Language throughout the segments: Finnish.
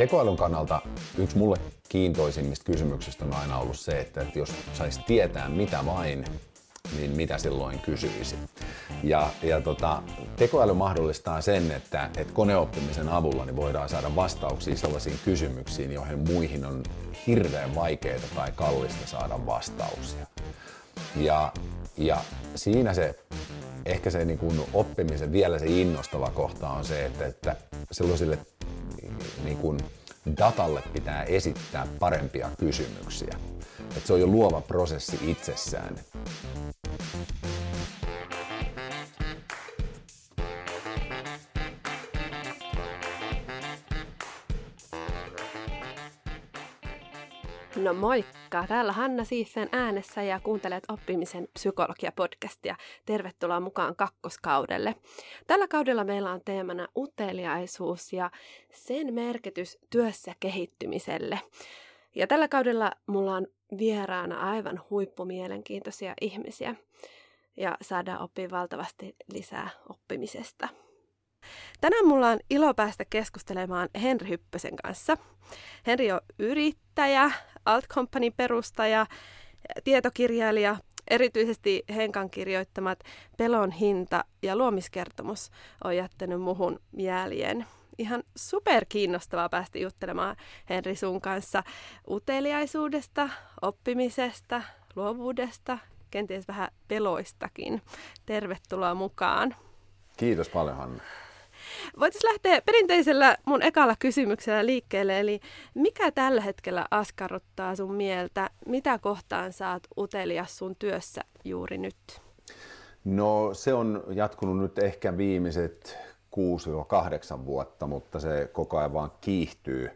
Tekoälyn kannalta yksi mulle kiintoisimmista kysymyksistä on aina ollut se, että, jos saisi tietää mitä vain, niin mitä silloin kysyisi. Ja, ja tota, tekoäly mahdollistaa sen, että, että koneoppimisen avulla niin voidaan saada vastauksia sellaisiin kysymyksiin, joihin muihin on hirveän vaikeaa tai kallista saada vastauksia. Ja, ja siinä se ehkä se niin kuin oppimisen vielä se innostava kohta on se, että, että sellaisille niin kuin datalle pitää esittää parempia kysymyksiä. Että se on jo luova prosessi itsessään. No moikka! Täällä Hanna Siissen äänessä ja kuuntelet oppimisen psykologia-podcastia. Tervetuloa mukaan kakkoskaudelle. Tällä kaudella meillä on teemana uteliaisuus ja sen merkitys työssä kehittymiselle. Ja tällä kaudella mulla on vieraana aivan huippumielenkiintoisia ihmisiä ja saadaan oppia valtavasti lisää oppimisesta. Tänään mulla on ilo päästä keskustelemaan Henri Hyppösen kanssa. Henri on yrittäjä, Alt Company perustaja, tietokirjailija, erityisesti Henkan kirjoittamat Pelon hinta ja luomiskertomus on jättänyt muhun jäljen. Ihan super kiinnostavaa päästä juttelemaan Henri sun kanssa uteliaisuudesta, oppimisesta, luovuudesta, kenties vähän peloistakin. Tervetuloa mukaan. Kiitos paljon Hanna. Voitaisiin lähteä perinteisellä mun ekalla kysymyksellä liikkeelle, eli mikä tällä hetkellä askarruttaa sun mieltä? Mitä kohtaan saat utelias sun työssä juuri nyt? No se on jatkunut nyt ehkä viimeiset 6-8 vuotta, mutta se koko ajan vaan kiihtyy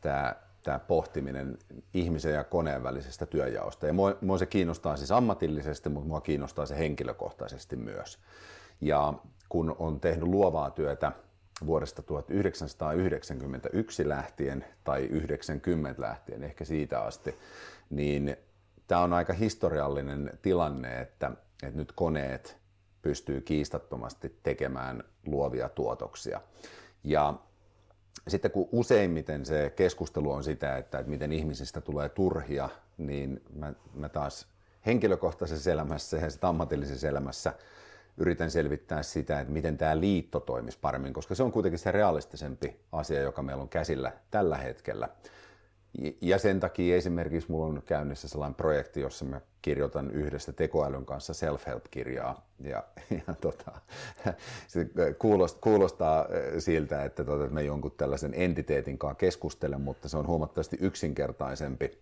tämä tämä pohtiminen ihmisen ja koneen välisestä työjaosta. Ja mua, mua se kiinnostaa siis ammatillisesti, mutta mua kiinnostaa se henkilökohtaisesti myös. Ja kun on tehnyt luovaa työtä vuodesta 1991 lähtien tai 90 lähtien, ehkä siitä asti, niin tämä on aika historiallinen tilanne, että, että nyt koneet pystyy kiistattomasti tekemään luovia tuotoksia. Ja sitten kun useimmiten se keskustelu on sitä, että, että miten ihmisistä tulee turhia, niin mä, mä taas henkilökohtaisessa elämässä ja ammatillisessa elämässä yritän selvittää sitä, että miten tämä liitto toimisi paremmin, koska se on kuitenkin se realistisempi asia, joka meillä on käsillä tällä hetkellä. Ja sen takia esimerkiksi mulla on käynnissä sellainen projekti, jossa mä kirjoitan yhdessä tekoälyn kanssa self-help-kirjaa. Ja, ja tota, se kuulostaa, kuulostaa siltä, että, tota, että me jonkun tällaisen entiteetin kanssa keskustelen, mutta se on huomattavasti yksinkertaisempi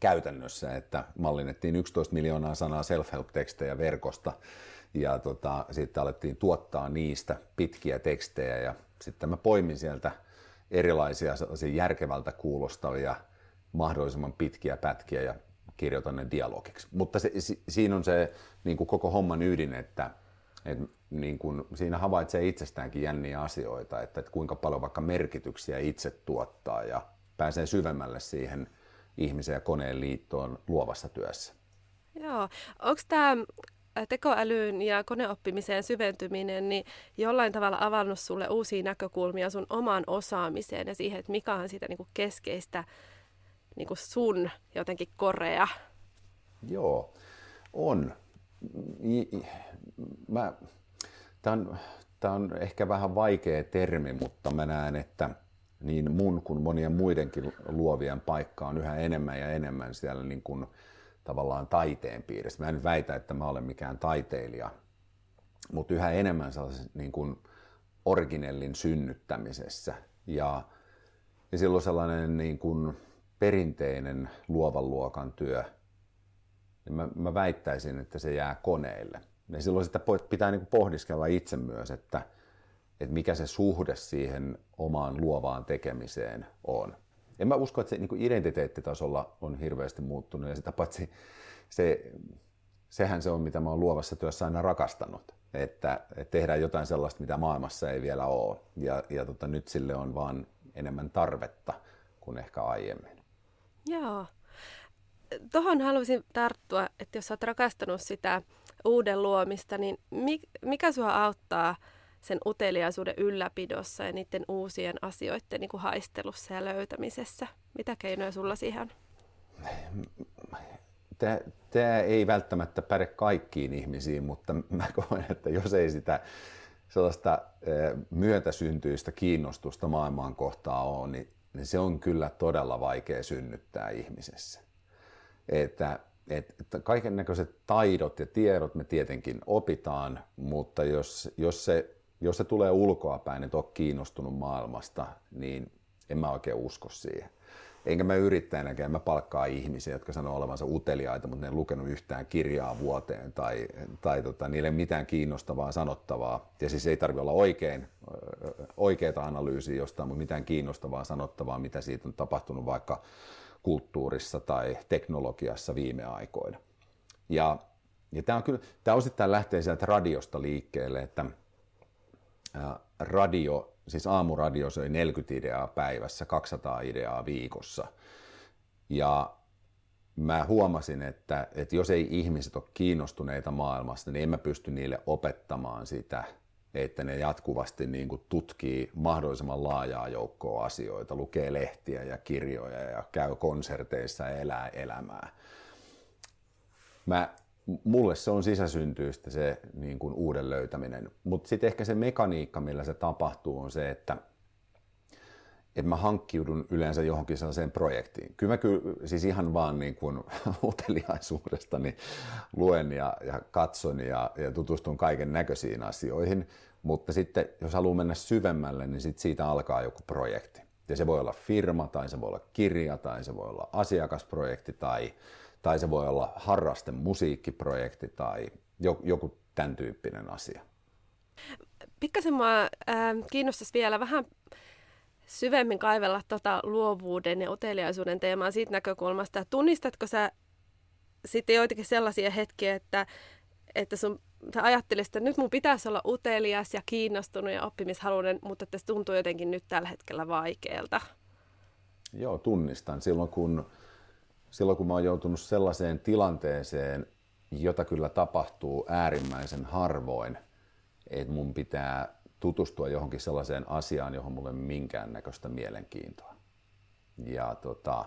käytännössä, että mallinnettiin 11 miljoonaa sanaa self-help-tekstejä verkosta ja tota, sitten alettiin tuottaa niistä pitkiä tekstejä ja sitten mä poimin sieltä erilaisia järkevältä kuulostavia mahdollisimman pitkiä pätkiä ja kirjoitan ne dialogiksi. Mutta se, si, siinä on se niin kuin koko homman ydin, että, että niin kuin, siinä havaitsee itsestäänkin jänniä asioita, että, että kuinka paljon vaikka merkityksiä itse tuottaa ja pääsee syvemmälle siihen ihmisen ja koneen liittoon luovassa työssä. Joo. Onko tämä tekoälyyn ja koneoppimiseen syventyminen niin jollain tavalla avannut sulle uusia näkökulmia sun omaan osaamiseen ja siihen, että mikä on sitä niin kuin keskeistä niin kuin sun jotenkin korea? Joo, on. Mä, tämä on, tämä on ehkä vähän vaikea termi, mutta mä näen, että niin mun kuin monien muidenkin luovien paikka on yhä enemmän ja enemmän siellä niin kuin tavallaan taiteen piirissä. Mä en väitä, että mä olen mikään taiteilija, mutta yhä enemmän sellaisen niin kuin originellin synnyttämisessä. Ja, ja silloin sellainen niin kuin perinteinen luovan luokan työ, niin mä, mä väittäisin, että se jää koneille. Ja silloin sitä pitää niin kuin pohdiskella itse myös, että, että mikä se suhde siihen omaan luovaan tekemiseen on en mä usko, että se niin identiteettitasolla on hirveästi muuttunut ja sitä paitsi se, sehän se on, mitä mä oon luovassa työssä aina rakastanut, että, että tehdään jotain sellaista, mitä maailmassa ei vielä ole ja, ja tota, nyt sille on vaan enemmän tarvetta kuin ehkä aiemmin. Joo. Tuohon haluaisin tarttua, että jos olet rakastanut sitä uuden luomista, niin mikä sua auttaa sen uteliaisuuden ylläpidossa ja niiden uusien asioiden niin kuin haistelussa ja löytämisessä. Mitä keinoja sulla siihen? Tämä ei välttämättä päde kaikkiin ihmisiin, mutta mä koen, että jos ei sitä sellaista myötäsyntyistä kiinnostusta maailmaan kohtaan ole, niin, niin se on kyllä todella vaikea synnyttää ihmisessä. Että, että kaiken näköiset taidot ja tiedot me tietenkin opitaan, mutta jos, jos, se, jos se tulee ulkoapäin, että olet kiinnostunut maailmasta, niin en mä oikein usko siihen enkä mä yrittäjänäkään, mä palkkaa ihmisiä, jotka sanoo olevansa uteliaita, mutta ne ei lukenut yhtään kirjaa vuoteen tai, tai tota, niille ei mitään kiinnostavaa sanottavaa. Ja siis ei tarvitse olla oikein, oikeaa analyysiä jostain, mutta mitään kiinnostavaa sanottavaa, mitä siitä on tapahtunut vaikka kulttuurissa tai teknologiassa viime aikoina. Ja, ja tämä, on kyllä, tämä osittain lähtee sieltä radiosta liikkeelle, että radio siis aamuradio söi 40 ideaa päivässä, 200 ideaa viikossa. Ja mä huomasin, että, että jos ei ihmiset ole kiinnostuneita maailmasta, niin en mä pysty niille opettamaan sitä, että ne jatkuvasti niin kuin tutkii mahdollisimman laajaa joukkoa asioita, lukee lehtiä ja kirjoja ja käy konserteissa ja elää elämää. Mä mulle se on sisäsyntyistä se niin kuin uuden löytäminen. Mutta sitten ehkä se mekaniikka, millä se tapahtuu, on se, että, että mä hankkiudun yleensä johonkin sellaiseen projektiin. Kyllä mä kyllä, siis ihan vaan niin kuin uteliaisuudesta niin luen ja, ja katson ja, ja tutustun kaiken näköisiin asioihin, mutta sitten jos haluaa mennä syvemmälle, niin sit siitä alkaa joku projekti. Ja se voi olla firma, tai se voi olla kirja, tai se voi olla asiakasprojekti, tai tai se voi olla harrasten musiikkiprojekti tai joku tämän tyyppinen asia. Pikkasen mua äh, kiinnostaisi vielä vähän syvemmin kaivella tota luovuuden ja uteliaisuuden teemaa siitä näkökulmasta, että tunnistatko sä sitten joitakin sellaisia hetkiä, että, että sun, sä ajattelisit, että nyt mun pitäisi olla utelias ja kiinnostunut ja oppimishaluinen, mutta että se tuntuu jotenkin nyt tällä hetkellä vaikealta? Joo, tunnistan. Silloin kun silloin kun mä oon joutunut sellaiseen tilanteeseen, jota kyllä tapahtuu äärimmäisen harvoin, että mun pitää tutustua johonkin sellaiseen asiaan, johon mulle minkäännäköistä mielenkiintoa. Ja tota,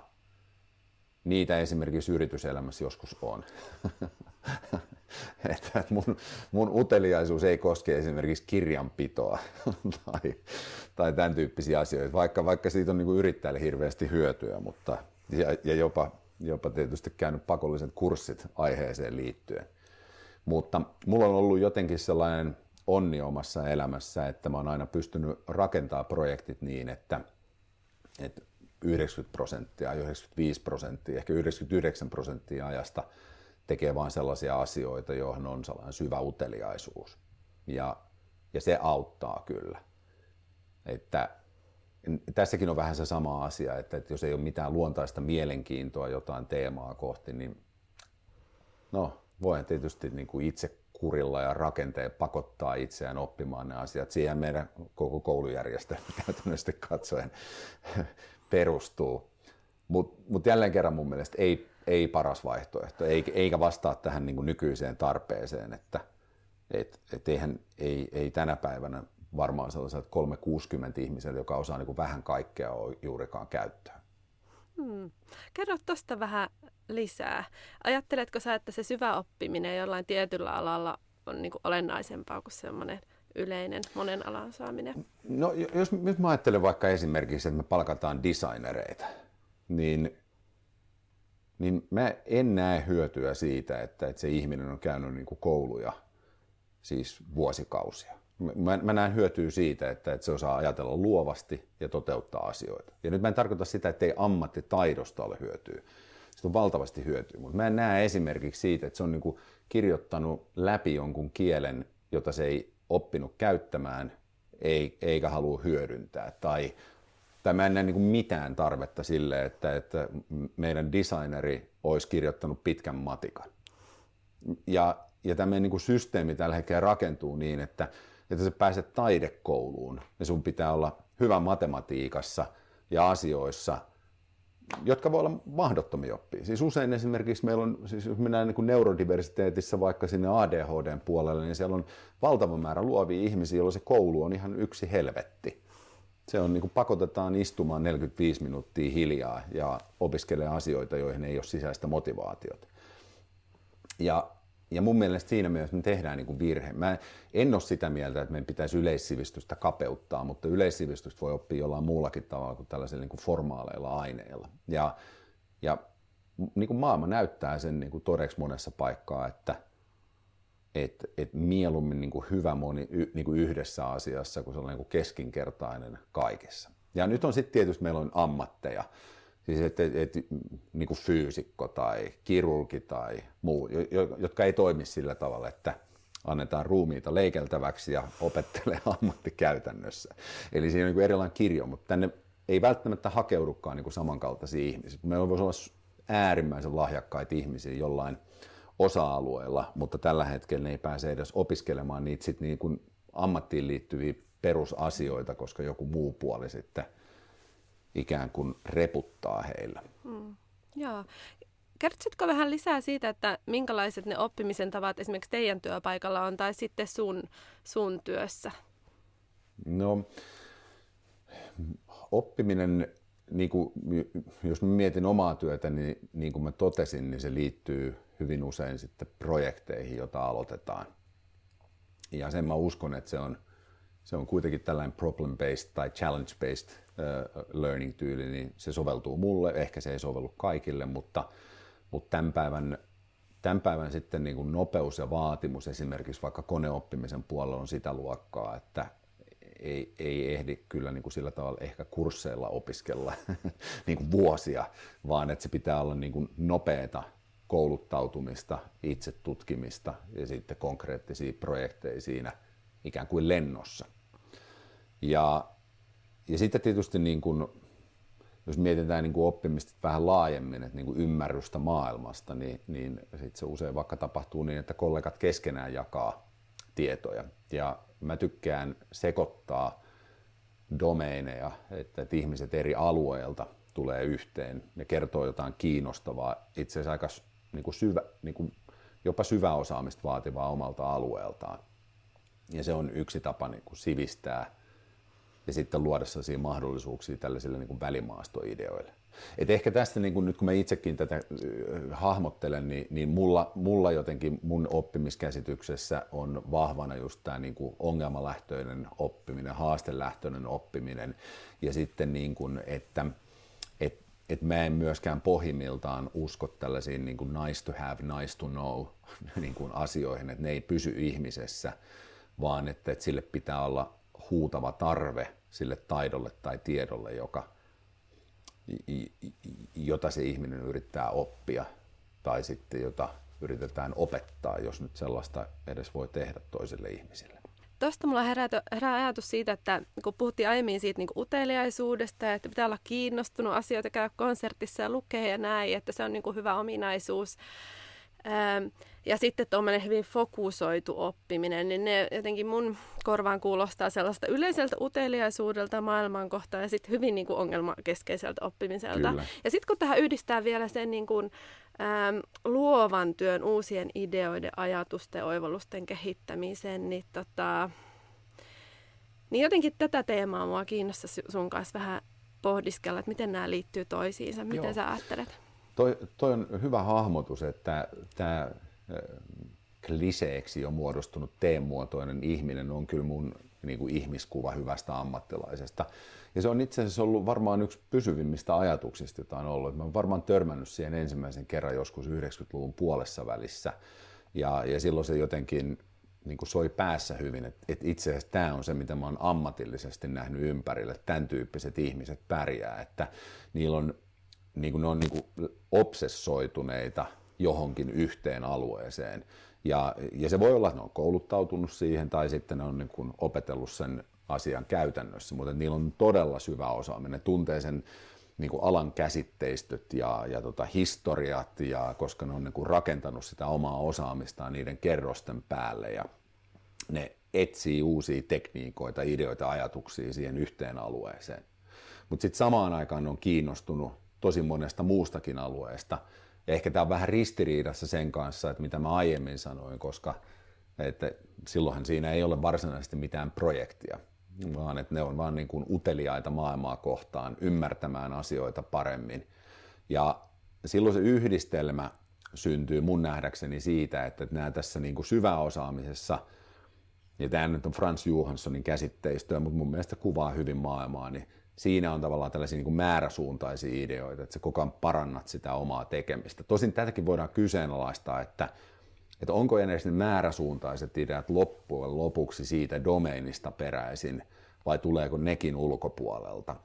niitä esimerkiksi yrityselämässä joskus on. että mun, mun uteliaisuus ei koske esimerkiksi kirjanpitoa tai, tai tämän tyyppisiä asioita, vaikka, vaikka siitä on niin kuin yrittäjälle hirveästi hyötyä, mutta ja, ja jopa jopa tietysti käynyt pakolliset kurssit aiheeseen liittyen. Mutta mulla on ollut jotenkin sellainen onni omassa elämässä, että mä oon aina pystynyt rakentaa projektit niin, että, että 90 prosenttia, 95 prosenttia, ehkä 99 prosenttia ajasta tekee vain sellaisia asioita, joihin on sellainen syvä uteliaisuus. Ja, ja se auttaa kyllä. Että tässäkin on vähän se sama asia, että, että jos ei ole mitään luontaista mielenkiintoa jotain teemaa kohti, niin no, voi tietysti niin kuin itse kurilla ja rakenteen pakottaa itseään oppimaan ne asiat. Siihen meidän koko koulujärjestelmä käytännössä katsoen perustuu. Mutta mut jälleen kerran mun mielestä ei, ei paras vaihtoehto, eikä vastaa tähän niin kuin nykyiseen tarpeeseen, että et, et eihän, ei, ei tänä päivänä varmaan sellaiselta 360 ihmiseltä, joka osaa niin kuin vähän kaikkea juurikaan käyttää. Hmm. Kerro tuosta vähän lisää. Ajatteletko sä, että se syvä oppiminen jollain tietyllä alalla on niin kuin olennaisempaa kuin semmoinen yleinen monen alan saaminen? No jos nyt mä ajattelen vaikka esimerkiksi, että me palkataan designereita, niin, niin mä en näe hyötyä siitä, että, että se ihminen on käynyt niin kuin kouluja siis vuosikausia mä, mä näen hyötyä siitä, että, että se osaa ajatella luovasti ja toteuttaa asioita. Ja nyt mä en tarkoita sitä, että ei ammattitaidosta ole hyötyä. Sitä on valtavasti hyötyä, mutta mä en näe esimerkiksi siitä, että se on niin kirjoittanut läpi jonkun kielen, jota se ei oppinut käyttämään ei, eikä halua hyödyntää. Tai, tai mä en näe niin mitään tarvetta sille, että, että meidän designeri olisi kirjoittanut pitkän matikan. Ja, ja tämä niin systeemi tällä hetkellä rakentuu niin, että että sä pääset taidekouluun ja sun pitää olla hyvä matematiikassa ja asioissa jotka voi olla mahdottomia oppia. Siis usein esimerkiksi meillä on, siis jos mennään niin kuin neurodiversiteetissä vaikka sinne ADHDn puolelle, niin siellä on valtava määrä luovia ihmisiä, joilla se koulu on ihan yksi helvetti. Se on niin kuin pakotetaan istumaan 45 minuuttia hiljaa ja opiskelee asioita, joihin ei ole sisäistä motivaatiota. Ja ja mun mielestä siinä mielessä me tehdään niin kuin virhe. Mä en ole sitä mieltä, että meidän pitäisi yleissivistystä kapeuttaa, mutta yleissivistystä voi oppia jollain muullakin tavalla kuin tällaisilla niin kuin formaaleilla aineilla. Ja, ja niin kuin maailma näyttää sen niin kuin todeksi monessa paikkaa, että et, et mieluummin niin kuin hyvä moni y, niin kuin yhdessä asiassa kuin sellainen niin kuin keskinkertainen kaikessa. Ja nyt on sitten tietysti, meillä on ammatteja, Siis et, et, et, niin kuin fyysikko tai kirurgi tai muu, jotka ei toimi sillä tavalla, että annetaan ruumiita leikeltäväksi ja opettelee ammattikäytännössä. Eli siinä on niin erilainen kirjo, mutta tänne ei välttämättä hakeudukaan niin samankaltaisia ihmisiä. Meillä voisi olla äärimmäisen lahjakkaita ihmisiä jollain osa-alueella, mutta tällä hetkellä ne ei pääse edes opiskelemaan niitä sit niin kuin ammattiin liittyviä perusasioita, koska joku muu puoli sitten – ikään kuin reputtaa heillä. Mm. Joo. Kertoisitko vähän lisää siitä, että minkälaiset ne oppimisen tavat esimerkiksi teidän työpaikalla on tai sitten sun, sun työssä? No, oppiminen, niin kuin, jos mä mietin omaa työtä, niin, niin kuin mä totesin, niin se liittyy hyvin usein sitten projekteihin, joita aloitetaan. Ja sen mä uskon, että se on, se on kuitenkin tällainen problem-based tai challenge-based learning-tyyli, niin se soveltuu mulle. Ehkä se ei sovellu kaikille, mutta, mutta tämän päivän, tämän päivän sitten niin kuin nopeus ja vaatimus esimerkiksi vaikka koneoppimisen puolella on sitä luokkaa, että ei, ei ehdi kyllä niin kuin sillä tavalla ehkä kursseilla opiskella niin kuin vuosia, vaan että se pitää olla niin kuin nopeata kouluttautumista, itse tutkimista ja sitten konkreettisia projekteja siinä ikään kuin lennossa. Ja ja sitten tietysti niin kuin, jos mietitään niin kuin oppimista vähän laajemmin, että niin kuin ymmärrystä maailmasta, niin, niin sit se usein vaikka tapahtuu niin, että kollegat keskenään jakaa tietoja. Ja mä tykkään sekoittaa domeineja, että, että ihmiset eri alueilta tulee yhteen ja kertoo jotain kiinnostavaa, itse asiassa aika niin kuin syvä, niin kuin jopa syväosaamista vaativaa omalta alueeltaan. Ja se on yksi tapa niin kuin sivistää ja sitten luoda sellaisia mahdollisuuksia tällaisille niin kuin välimaastoideoille. Et ehkä tästä, niin kuin nyt kun mä itsekin tätä hahmottelen, niin, niin mulla, mulla jotenkin mun oppimiskäsityksessä on vahvana just tämä niin kuin ongelmalähtöinen oppiminen, haastelähtöinen oppiminen ja sitten niin kuin, että et, et mä en myöskään pohjimmiltaan usko tällaisiin niin kuin nice to have, nice to know niin kuin asioihin, että ne ei pysy ihmisessä, vaan että, että sille pitää olla huutava tarve sille taidolle tai tiedolle, joka, jota se ihminen yrittää oppia tai sitten jota yritetään opettaa, jos nyt sellaista edes voi tehdä toiselle ihmiselle. Tuosta mulla herää, herää ajatus siitä, että kun puhuttiin aiemmin siitä niin uteliaisuudesta, että pitää olla kiinnostunut asioita, käydä konsertissa ja lukea ja näin, että se on niin hyvä ominaisuus. Ähm, ja sitten tuommoinen hyvin fokusoitu oppiminen, niin ne jotenkin mun korvaan kuulostaa sellaista yleiseltä uteliaisuudelta maailmankohtaa ja sitten hyvin niin kuin ongelmakeskeiseltä oppimiselta. Kyllä. Ja sitten kun tähän yhdistää vielä sen niin kuin, äm, luovan työn, uusien ideoiden, ajatusten, oivallusten kehittämisen, niin, tota, niin jotenkin tätä teemaa mua kiinnostaa sun kanssa vähän pohdiskella, että miten nämä liittyy toisiinsa, miten Joo. sä ajattelet? Toi, toi on hyvä hahmotus, että tämä kliseeksi jo muodostunut teemuotoinen ihminen on kyllä mun niin kuin ihmiskuva hyvästä ammattilaisesta. Ja se on itse asiassa ollut varmaan yksi pysyvimmistä ajatuksista, jota on ollut. Mä olen varmaan törmännyt siihen ensimmäisen kerran joskus 90-luvun puolessa välissä. Ja, ja silloin se jotenkin niin kuin soi päässä hyvin, että, että itse asiassa tämä on se, mitä mä oon ammatillisesti nähnyt ympärille, että tämän tyyppiset ihmiset pärjää, että niillä on, niin kuin ne on niin kuin obsessoituneita johonkin yhteen alueeseen. Ja, ja se voi olla, että ne on kouluttautunut siihen tai sitten ne on niin kuin opetellut sen asian käytännössä, mutta niillä on todella syvä osaaminen. Ne tuntee sen niin kuin alan käsitteistöt ja, ja tota, historiat, ja, koska ne on niin kuin rakentanut sitä omaa osaamistaan niiden kerrosten päälle. Ja ne etsii uusia tekniikoita, ideoita, ajatuksia siihen yhteen alueeseen. Mutta sitten samaan aikaan ne on kiinnostunut tosi monesta muustakin alueesta. Ja ehkä tämä on vähän ristiriidassa sen kanssa, että mitä mä aiemmin sanoin, koska että silloinhan siinä ei ole varsinaisesti mitään projektia, vaan että ne on vaan niin kuin uteliaita maailmaa kohtaan ymmärtämään asioita paremmin. Ja silloin se yhdistelmä syntyy mun nähdäkseni siitä, että nämä tässä niin kuin syväosaamisessa, ja tämä nyt on Frans Johanssonin käsitteistöä, mutta mun mielestä kuvaa hyvin maailmaa, niin siinä on tavallaan tällaisia niin määräsuuntaisia ideoita, että sä koko ajan parannat sitä omaa tekemistä. Tosin tätäkin voidaan kyseenalaistaa, että, että onko edes ne määräsuuntaiset ideat loppujen lopuksi siitä domeinista peräisin, vai tuleeko nekin ulkopuolelta.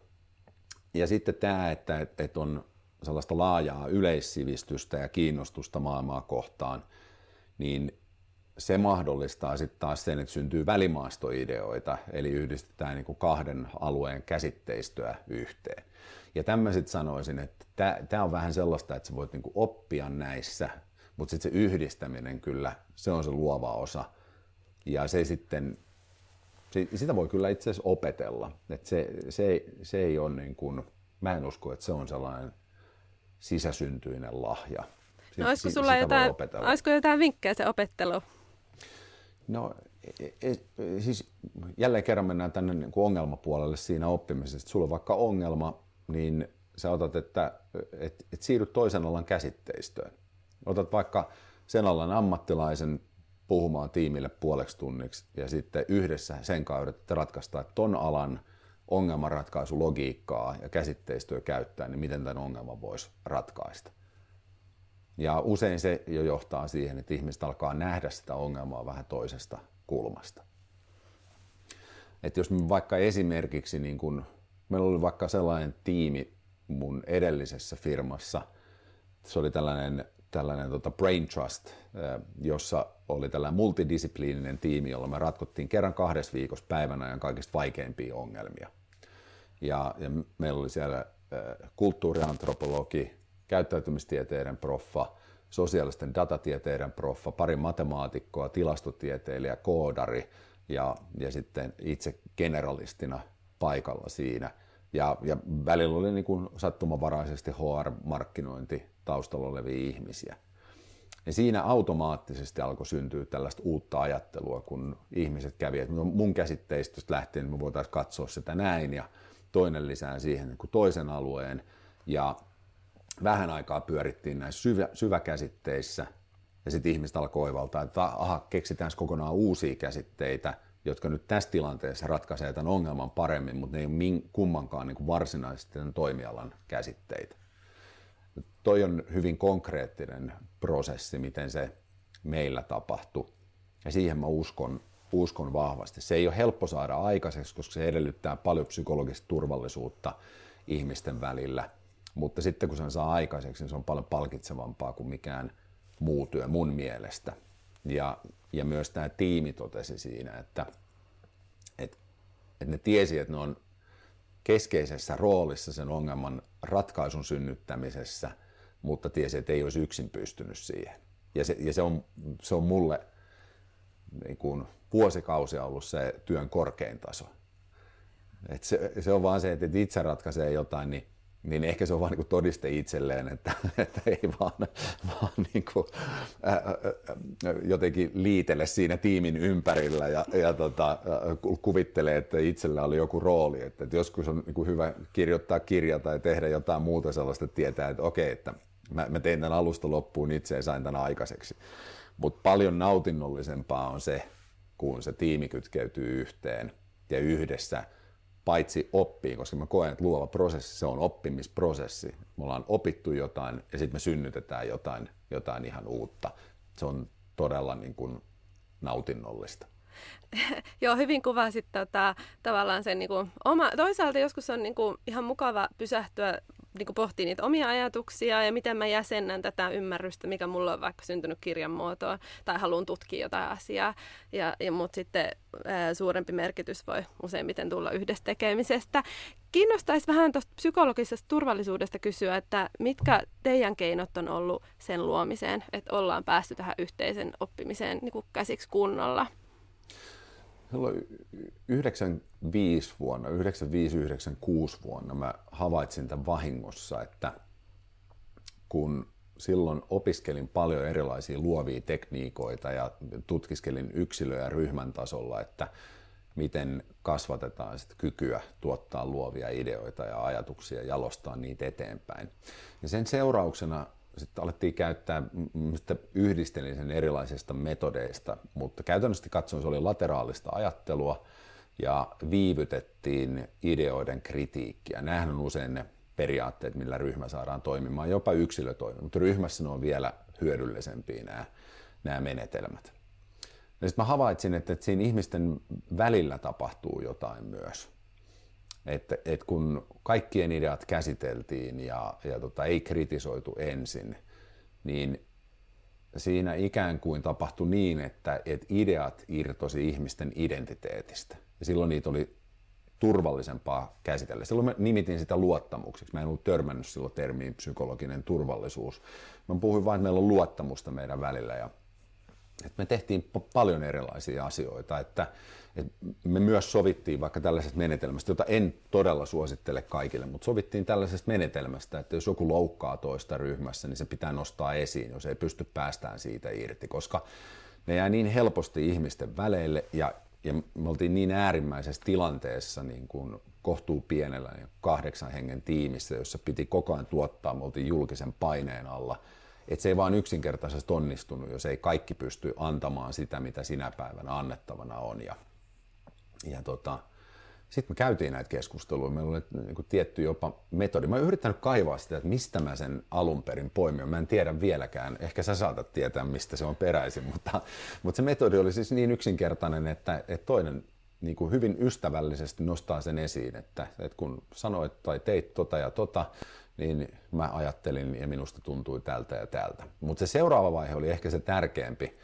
Ja sitten tämä, että, että on sellaista laajaa yleissivistystä ja kiinnostusta maailmaa kohtaan, niin se mahdollistaa sitten taas sen, että syntyy välimaastoideoita, eli yhdistetään niin kuin kahden alueen käsitteistöä yhteen. Ja tämmöiset sanoisin, että tämä on vähän sellaista, että sä voit niin kuin oppia näissä, mutta sitten se yhdistäminen kyllä, se on se luova osa. Ja se sitten, se, sitä voi kyllä itse asiassa opetella. Et se, se, se ei ole niin kuin, mä en usko, että se on sellainen sisäsyntyinen lahja. No, olisiko sulla jotain, olisiko jotain vinkkejä se opettelu? No e, e, e, siis jälleen kerran mennään tänne niin kuin ongelmapuolelle siinä oppimisessa. Sulla on vaikka ongelma, niin sä otat, että et, et siirryt toisen alan käsitteistöön. Otat vaikka sen alan ammattilaisen puhumaan tiimille puoleksi tunniksi ja sitten yhdessä sen kautta, että ratkaistaan ton alan ongelmanratkaisulogiikkaa ja käsitteistöä käyttää, niin miten tämän ongelman voisi ratkaista. Ja usein se jo johtaa siihen, että ihmiset alkaa nähdä sitä ongelmaa vähän toisesta kulmasta. Että jos vaikka esimerkiksi, niin kun, meillä oli vaikka sellainen tiimi mun edellisessä firmassa, se oli tällainen, tällainen tota Brain Trust, jossa oli tällainen multidiscipliininen tiimi, jolla me ratkottiin kerran kahdessa viikossa päivän ajan kaikista vaikeimpia ongelmia. Ja, ja meillä oli siellä kulttuuriantropologi, käyttäytymistieteiden proffa, sosiaalisten datatieteiden proffa, pari matemaatikkoa, tilastotieteilijä, koodari ja, ja sitten itse generalistina paikalla siinä. Ja, ja välillä oli niin kuin sattumavaraisesti HR-markkinointi taustalla olevia ihmisiä. Ja siinä automaattisesti alkoi syntyä tällaista uutta ajattelua, kun ihmiset kävi, että mun käsitteistöstä lähtien me voitaisiin katsoa sitä näin ja toinen lisää siihen niin kuin toisen alueen. Ja vähän aikaa pyörittiin näissä syvä, syväkäsitteissä ja sitten ihmiset alkoi oivaltaa, että aha, keksitään kokonaan uusia käsitteitä, jotka nyt tässä tilanteessa ratkaisee tämän ongelman paremmin, mutta ne ei ole kummankaan niin kuin varsinaisesti toimialan käsitteitä. Toi on hyvin konkreettinen prosessi, miten se meillä tapahtui. Ja siihen mä uskon, uskon vahvasti. Se ei ole helppo saada aikaiseksi, koska se edellyttää paljon psykologista turvallisuutta ihmisten välillä – mutta sitten kun sen saa aikaiseksi, niin se on paljon palkitsevampaa kuin mikään muu työ mun mielestä. Ja, ja myös tämä tiimi totesi siinä, että, että, että ne tiesi, että ne on keskeisessä roolissa sen ongelman ratkaisun synnyttämisessä, mutta tiesi, että ei olisi yksin pystynyt siihen. Ja se, ja se, on, se on mulle niin kuin vuosikausia ollut se työn korkein taso. Et se, se on vaan se, että itse ratkaisee jotain, niin niin ehkä se on vain niin todiste itselleen, että, että ei vaan, vaan niin kuin, ää, ää, jotenkin liitele siinä tiimin ympärillä ja, ja tota, kuvittelee, että itsellä oli joku rooli. Että, että joskus on niin hyvä kirjoittaa kirja tai tehdä jotain muuta sellaista, tietää, että okei, että mä, mä tein tämän alusta loppuun itse ja sain tämän aikaiseksi. Mutta paljon nautinnollisempaa on se, kun se tiimi kytkeytyy yhteen ja yhdessä – paitsi oppii, koska mä koen, että luova prosessi, se on oppimisprosessi. Me ollaan opittu jotain ja sitten me synnytetään jotain, jotain ihan uutta. Se on todella niin kuin nautinnollista. Joo, hyvin kuvasit tota, tavallaan sen niin kuin, oma, toisaalta joskus on niin kuin, ihan mukava pysähtyä niin kuin pohtii niitä omia ajatuksia ja miten mä jäsennän tätä ymmärrystä, mikä mulla on vaikka syntynyt kirjan muotoon tai haluan tutkia jotain asiaa. Ja, ja, mutta sitten ää, suurempi merkitys voi useimmiten tulla yhdessä tekemisestä. Kiinnostaisi vähän tuosta psykologisesta turvallisuudesta kysyä, että mitkä teidän keinot on ollut sen luomiseen, että ollaan päästy tähän yhteisen oppimiseen niin kuin käsiksi kunnolla? Silloin 95 vuonna, 95-96 vuonna mä havaitsin tämän vahingossa, että, kun silloin opiskelin paljon erilaisia luovia tekniikoita ja tutkiskelin yksilö- ja ryhmän tasolla, että miten kasvatetaan sit kykyä tuottaa luovia ideoita ja ajatuksia ja jalostaa niitä eteenpäin. Ja sen seurauksena sitten alettiin käyttää, mistä yhdistelin sen erilaisista metodeista, mutta käytännössä katsoen se oli lateraalista ajattelua ja viivytettiin ideoiden kritiikkiä. Nämähän on usein ne periaatteet, millä ryhmä saadaan toimimaan, jopa yksilö toimii, mutta ryhmässä ne on vielä hyödyllisempiä nämä, nämä menetelmät. Ja sitten mä havaitsin, että, että siinä ihmisten välillä tapahtuu jotain myös. Että, että kun kaikkien ideat käsiteltiin ja, ja tota, ei kritisoitu ensin, niin siinä ikään kuin tapahtui niin, että, että ideat irtosi ihmisten identiteetistä. Ja silloin niitä oli turvallisempaa käsitellä. Silloin mä nimitin sitä luottamukseksi. Mä en ollut törmännyt silloin termiin psykologinen turvallisuus. Mä puhuin vain, että meillä on luottamusta meidän välillä ja että me tehtiin paljon erilaisia asioita, että, että me myös sovittiin vaikka tällaisesta menetelmästä, jota en todella suosittele kaikille, mutta sovittiin tällaisesta menetelmästä, että jos joku loukkaa toista ryhmässä, niin se pitää nostaa esiin, jos ei pysty päästään siitä irti, koska ne jää niin helposti ihmisten väleille ja, ja me oltiin niin äärimmäisessä tilanteessa niin kuin kohtuu pienellä niin kahdeksan hengen tiimissä, jossa piti koko ajan tuottaa, me oltiin julkisen paineen alla – että se ei vaan yksinkertaisesti onnistunut, jos ei kaikki pysty antamaan sitä, mitä sinä päivänä annettavana on. Ja, ja tota, sitten me käytiin näitä keskusteluja, meillä oli niin tietty jopa metodi. Mä oon yrittänyt kaivaa sitä, että mistä mä sen alun perin poimin. Mä en tiedä vieläkään, ehkä sä saatat tietää, mistä se on peräisin, mutta, mutta se metodi oli siis niin yksinkertainen, että, että toinen niin kuin hyvin ystävällisesti nostaa sen esiin, että, että kun sanoit tai teit tota ja tota, niin mä ajattelin ja minusta tuntui tältä ja tältä. Mutta se seuraava vaihe oli ehkä se tärkeämpi.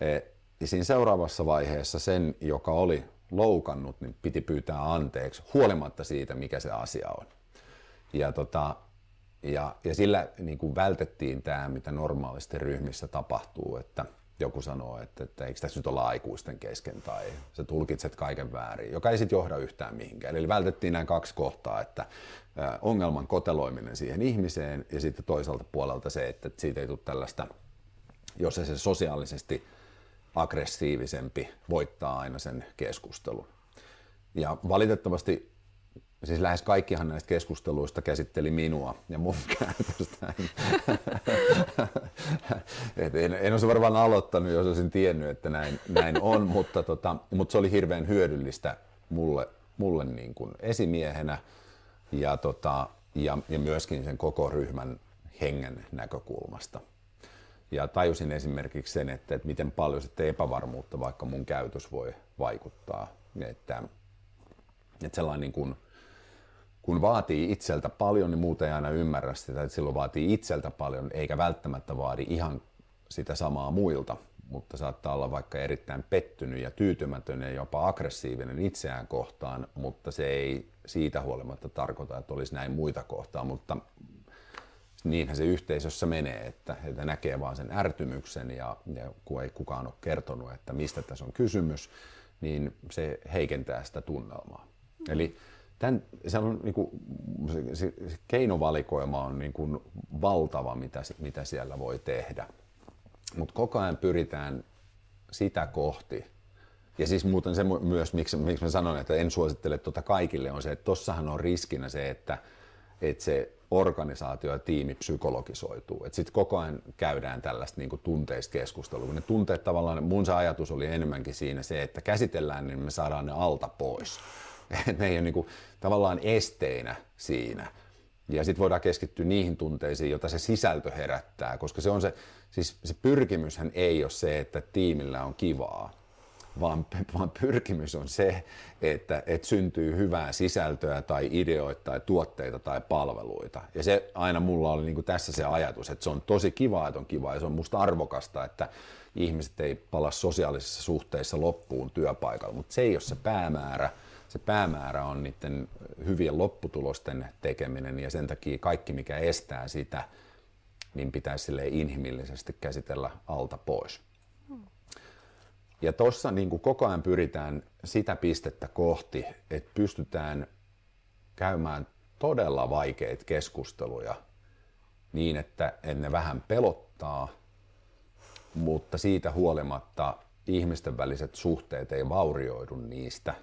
E, ja siinä seuraavassa vaiheessa sen, joka oli loukannut, niin piti pyytää anteeksi, huolimatta siitä, mikä se asia on. Ja, tota, ja, ja sillä niin kuin vältettiin tämä, mitä normaalisti ryhmissä tapahtuu, että – joku sanoo, että, että eikö tässä nyt olla aikuisten kesken tai sä tulkitset kaiken väärin, joka ei sitten johda yhtään mihinkään. Eli vältettiin nämä kaksi kohtaa, että ongelman koteloiminen siihen ihmiseen ja sitten toisaalta puolelta se, että siitä ei tule tällaista, jos se sosiaalisesti aggressiivisempi voittaa aina sen keskustelun. Ja valitettavasti siis lähes kaikkihan näistä keskusteluista käsitteli minua ja mun käytöstä. en, en olisi varmaan aloittanut, jos olisin tiennyt, että näin, näin on, mutta, tota, mutta se oli hirveän hyödyllistä mulle, mulle niin kuin esimiehenä ja, tota, ja, ja myöskin sen koko ryhmän hengen näkökulmasta. Ja tajusin esimerkiksi sen, että, että miten paljon sitten epävarmuutta vaikka mun käytös voi vaikuttaa. Että, että sellainen niin kuin, kun vaatii itseltä paljon, niin muuta ei aina ymmärrä sitä, että silloin vaatii itseltä paljon, eikä välttämättä vaadi ihan sitä samaa muilta, mutta saattaa olla vaikka erittäin pettynyt ja tyytymätön ja jopa aggressiivinen itseään kohtaan, mutta se ei siitä huolimatta tarkoita, että olisi näin muita kohtaan, mutta niinhän se yhteisössä menee, että, että näkee vaan sen ärtymyksen ja, ja kun ei kukaan ole kertonut, että mistä tässä on kysymys, niin se heikentää sitä tunnelmaa. Eli Se on, niin kuin, se, se, se keinovalikoima on niin kuin valtava, mitä, mitä siellä voi tehdä. Mutta koko ajan pyritään sitä kohti. Ja siis muuten se myös, miksi, miksi mä sanon, että en suosittele tuota kaikille, on se, että tossahan on riskinä se, että, että se organisaatio ja tiimi psykologisoituu. Sitten koko ajan käydään tällaista niin tunteista keskustelua. Ne tunteet tavallaan, mun se ajatus oli enemmänkin siinä se, että käsitellään, niin me saadaan ne alta pois. ne ei ole niin kuin, tavallaan esteinä siinä. Ja sitten voidaan keskittyä niihin tunteisiin, joita se sisältö herättää, koska se on se, siis se pyrkimyshän ei ole se, että tiimillä on kivaa, vaan, vaan pyrkimys on se, että, että syntyy hyvää sisältöä tai ideoita tai tuotteita tai palveluita. Ja se aina mulla oli niin kuin tässä se ajatus, että se on tosi kivaa, että on kivaa ja se on musta arvokasta, että ihmiset ei pala sosiaalisissa suhteissa loppuun työpaikalla, mutta se ei ole se päämäärä, se päämäärä on niiden hyvien lopputulosten tekeminen ja sen takia kaikki, mikä estää sitä, niin pitäisi sille inhimillisesti käsitellä alta pois. Ja tuossa niin koko ajan pyritään sitä pistettä kohti, että pystytään käymään todella vaikeita keskusteluja niin, että ne vähän pelottaa, mutta siitä huolimatta ihmisten väliset suhteet ei vaurioidu niistä,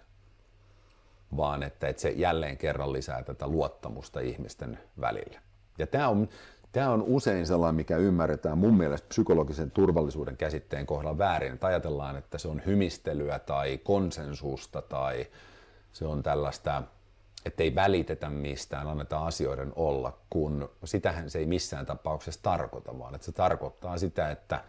vaan että, että se jälleen kerran lisää tätä luottamusta ihmisten välillä. Ja tämä on, tämä on usein sellainen, mikä ymmärretään mun mielestä psykologisen turvallisuuden käsitteen kohdalla väärin. Että ajatellaan, että se on hymistelyä tai konsensusta tai se on tällaista, että ei välitetä mistään, annetaan asioiden olla, kun sitähän se ei missään tapauksessa tarkoita, vaan että se tarkoittaa sitä, että,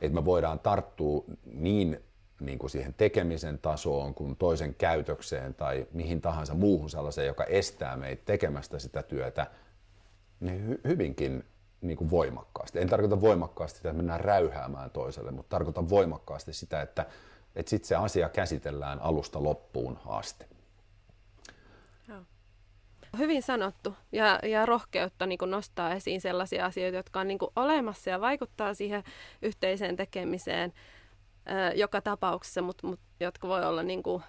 että me voidaan tarttua niin, niin kuin siihen tekemisen tasoon kuin toisen käytökseen tai mihin tahansa muuhun sellaiseen, joka estää meitä tekemästä sitä työtä niin hy- hyvinkin niin kuin voimakkaasti. En tarkoita voimakkaasti sitä, että mennään räyhäämään toiselle, mutta tarkoitan voimakkaasti sitä, että, että sitten se asia käsitellään alusta loppuun asti. Hyvin sanottu ja, ja rohkeutta niin kuin nostaa esiin sellaisia asioita, jotka on niin kuin olemassa ja vaikuttaa siihen yhteiseen tekemiseen ää, joka tapauksessa, mutta mut, jotka voi olla niin kuin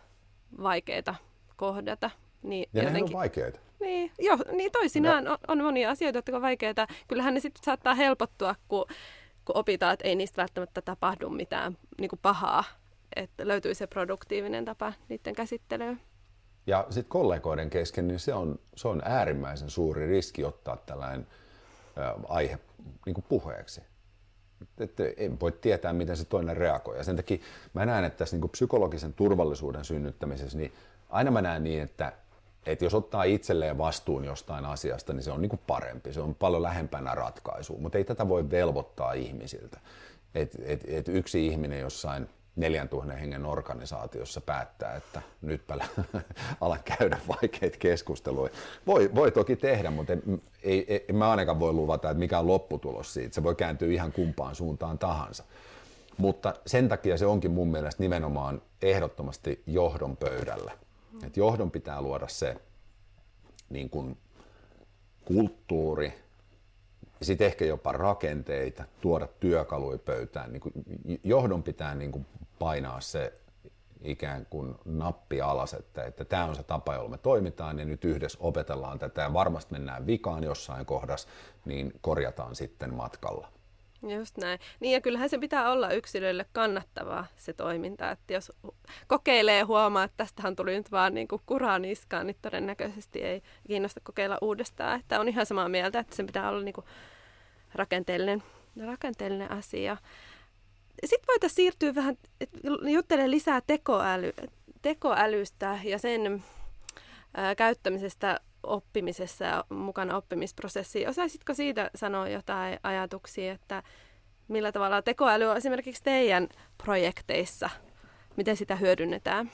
vaikeita kohdata. Niin ja jotenkin, ne on vaikeita. Niin, jo, niin toisinaan no. on, on monia asioita, jotka on vaikeita. Kyllähän ne sitten saattaa helpottua, kun, kun opitaan, että ei niistä välttämättä tapahdu mitään niin kuin pahaa. Että löytyy se produktiivinen tapa niiden käsittelyyn. Ja sitten kollegoiden kesken, niin se on, se on äärimmäisen suuri riski ottaa tällainen aihe niin kuin puheeksi. Että en voi tietää, miten se toinen reagoi. Ja sen takia mä näen, että tässä niin psykologisen turvallisuuden synnyttämisessä, niin aina mä näen niin, että, että jos ottaa itselleen vastuun jostain asiasta, niin se on niin kuin parempi. Se on paljon lähempänä ratkaisua, mutta ei tätä voi velvoittaa ihmisiltä. Et, et, et yksi ihminen jossain 4000 hengen organisaatiossa päättää, että nytpä ala käydä vaikeita keskusteluja. Voi, voi toki tehdä, mutta ei, ei, en mä ainakaan voi luvata, että mikä on lopputulos siitä. Se voi kääntyä ihan kumpaan suuntaan tahansa. Mutta sen takia se onkin mun mielestä nimenomaan ehdottomasti johdon pöydällä. Et johdon pitää luoda se niin kuin kulttuuri, sitten ehkä jopa rakenteita, tuoda työkaluja pöytään. Niin kuin johdon pitää niin kuin painaa se ikään kuin nappi alas, että, että tämä on se tapa, jolla me toimitaan ja nyt yhdessä opetellaan tätä ja varmasti mennään vikaan jossain kohdassa, niin korjataan sitten matkalla. Just näin. Niin ja kyllähän se pitää olla yksilöille kannattavaa se toiminta, että jos kokeilee ja huomaa, että tästähän tuli nyt vaan niin kuin kuraa niskaan, niin todennäköisesti ei kiinnosta kokeilla uudestaan. Että on ihan samaa mieltä, että sen pitää olla niin kuin rakenteellinen, rakenteellinen asia. Sitten voitaisiin siirtyä vähän, juttelemaan lisää tekoäly, tekoälystä ja sen ää, käyttämisestä oppimisessa ja mukana oppimisprosessiin. Osaisitko siitä sanoa jotain ajatuksia, että millä tavalla tekoäly on esimerkiksi teidän projekteissa, miten sitä hyödynnetään?